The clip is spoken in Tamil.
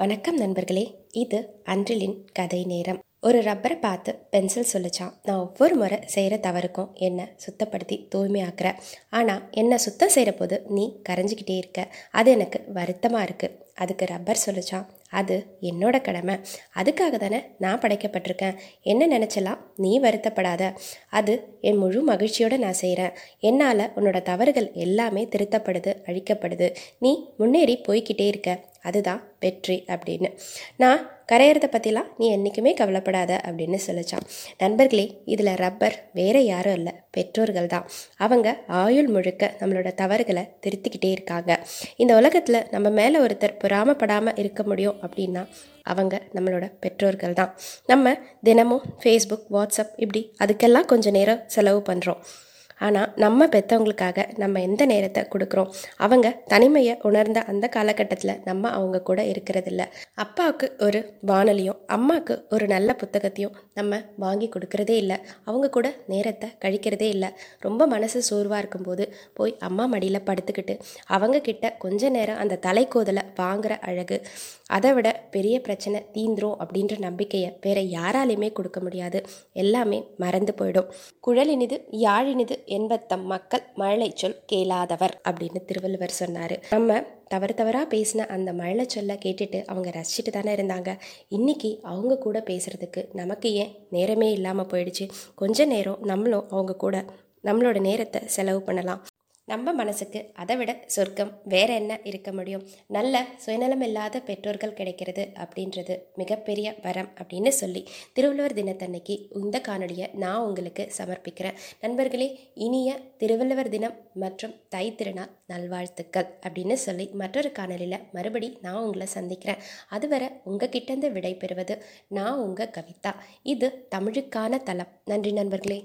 வணக்கம் நண்பர்களே இது அன்றிலின் கதை நேரம். ஒரு ரப்பரை பார்த்து பென்சில் சொல்லிச்சான் நான் ஒவ்வொரு முறை செய்கிற தவறுக்கும் என்னை சுத்தப்படுத்தி தூய்மையாக்குற. ஆனால் என்னை சுத்தம் செய்கிற போது நீ கரைஞ்சிக்கிட்டே இருக்க. அது எனக்கு வருத்தமாக இருக்குது அதுக்கு ரப்பர் சொல்லிச்சான் அது என்னோட கடமை. அதுக்காக தானே நான் படைக்கப்பட்டிருக்கேன். என்ன நினச்சலாம் நீ வருத்தப்படாத. அது என் முழு மகிழ்ச்சியோடு நான் செய்கிறேன் என்னால் உன்னோட தவறுகள் எல்லாமே திருத்தப்படுது அழிக்கப்படுது. நீ முன்னேறி போய்கிட்டே இருக்க. அதுதான் வெற்றி அப்படின்னு. நான் கரையிறத பற்றிலாம் நீ என்றைக்குமே கவலைப்படாத அப்படின்னு சொல்லிச்சான். நண்பர்களே இதில் ரப்பர் வேற யாரும் இல்லை. பெற்றோர்கள் தான். அவங்க ஆயுள் முழுக்க நம்மளோட தவறுகளை திருத்திக்கிட்டே இருக்காங்க. இந்த உலகத்தில் நம்ம மேலே ஒருத்தர் பொறாமப்படாமல் இருக்க முடியும் அப்படின்னா அவங்க நம்மளோட பெற்றோர்கள் தான். நம்ம தினமும் ஃபேஸ்புக் வாட்ஸ்அப் இப்படி அதுக்கெல்லாம் கொஞ்சம் நேரம் செலவு பண்ணுறோம் ஆனால் நம்ம பெற்றவங்களுக்காக நம்ம எந்த நேரத்தை கொடுக்குறோம்? அவங்க தனிமையை உணர்ந்த அந்த காலகட்டத்தில் நம்ம அவங்க கூட இருக்கிறதில்ல. அப்பாவுக்கு ஒரு வானொலியும் அம்மாவுக்கு ஒரு நல்ல புத்தகத்தையும் நம்ம வாங்கி கொடுக்கறதே இல்லை. அவங்க கூட நேரத்தை கழிக்கிறதே இல்லை. ரொம்ப மனசு சோர்வாக இருக்கும்போது போய் அம்மா மடியில் படுத்துக்கிட்டு அவங்கக்கிட்ட கொஞ்ச நேரம் அந்த தலைக்கோதலை வாங்குற அழகு அதை விட பெரிய பிரச்சனை தீந்துரும் அப்படின்ற நம்பிக்கையை வேற யாராலையுமே கொடுக்க முடியாது. எல்லாமே மறந்து போயிடும். குழலினிது யாழினிது எண்பத்தம் மக்கள் மழலை சொல் கேளாதவர் அப்படின்னு திருவள்ளுவர் சொன்னார். நம்ம தவறு தவறாக பேசின அந்த மழலை சொல்ல கேட்டுட்டு அவங்க ரசிச்சுட்டு தானே இருந்தாங்க. இன்னைக்கு அவங்க கூட பேசுகிறதுக்கு நமக்கு ஏன் நேரமே இல்லாமல் போயிடுச்சு. கொஞ்ச நேரம் நம்மளும் அவங்க கூட நம்மளோட நேரத்தை செலவு பண்ணலாம். நம்ம மனசுக்கு அதை விட சொர்க்கம் வேற என்ன இருக்க முடியும்? நல்ல சுயநலம் இல்லாத பெற்றோர்கள் கிடைக்கிறது அப்படின்றது மிகப்பெரிய வரம் அப்படின்னு சொல்லி திருவள்ளுவர் தினத்தன்னைக்கு இந்த காணொலியை நான் உங்களுக்கு சமர்ப்பிக்கிறேன். நண்பர்களே இனிய திருவள்ளுவர் தினம் மற்றும் தை திருநாள் நல்வாழ்த்துக்கள் அப்படின்னு சொல்லி மற்றொரு காணொலியில் மறுபடி நான் உங்களை சந்திக்கிறேன். அதுவரை உங்ககிட்டேருந்து விடை பெறுவது நான் உங்கள் கவிதா. இது தமிழுக்கான தளம். நன்றி நண்பர்களே.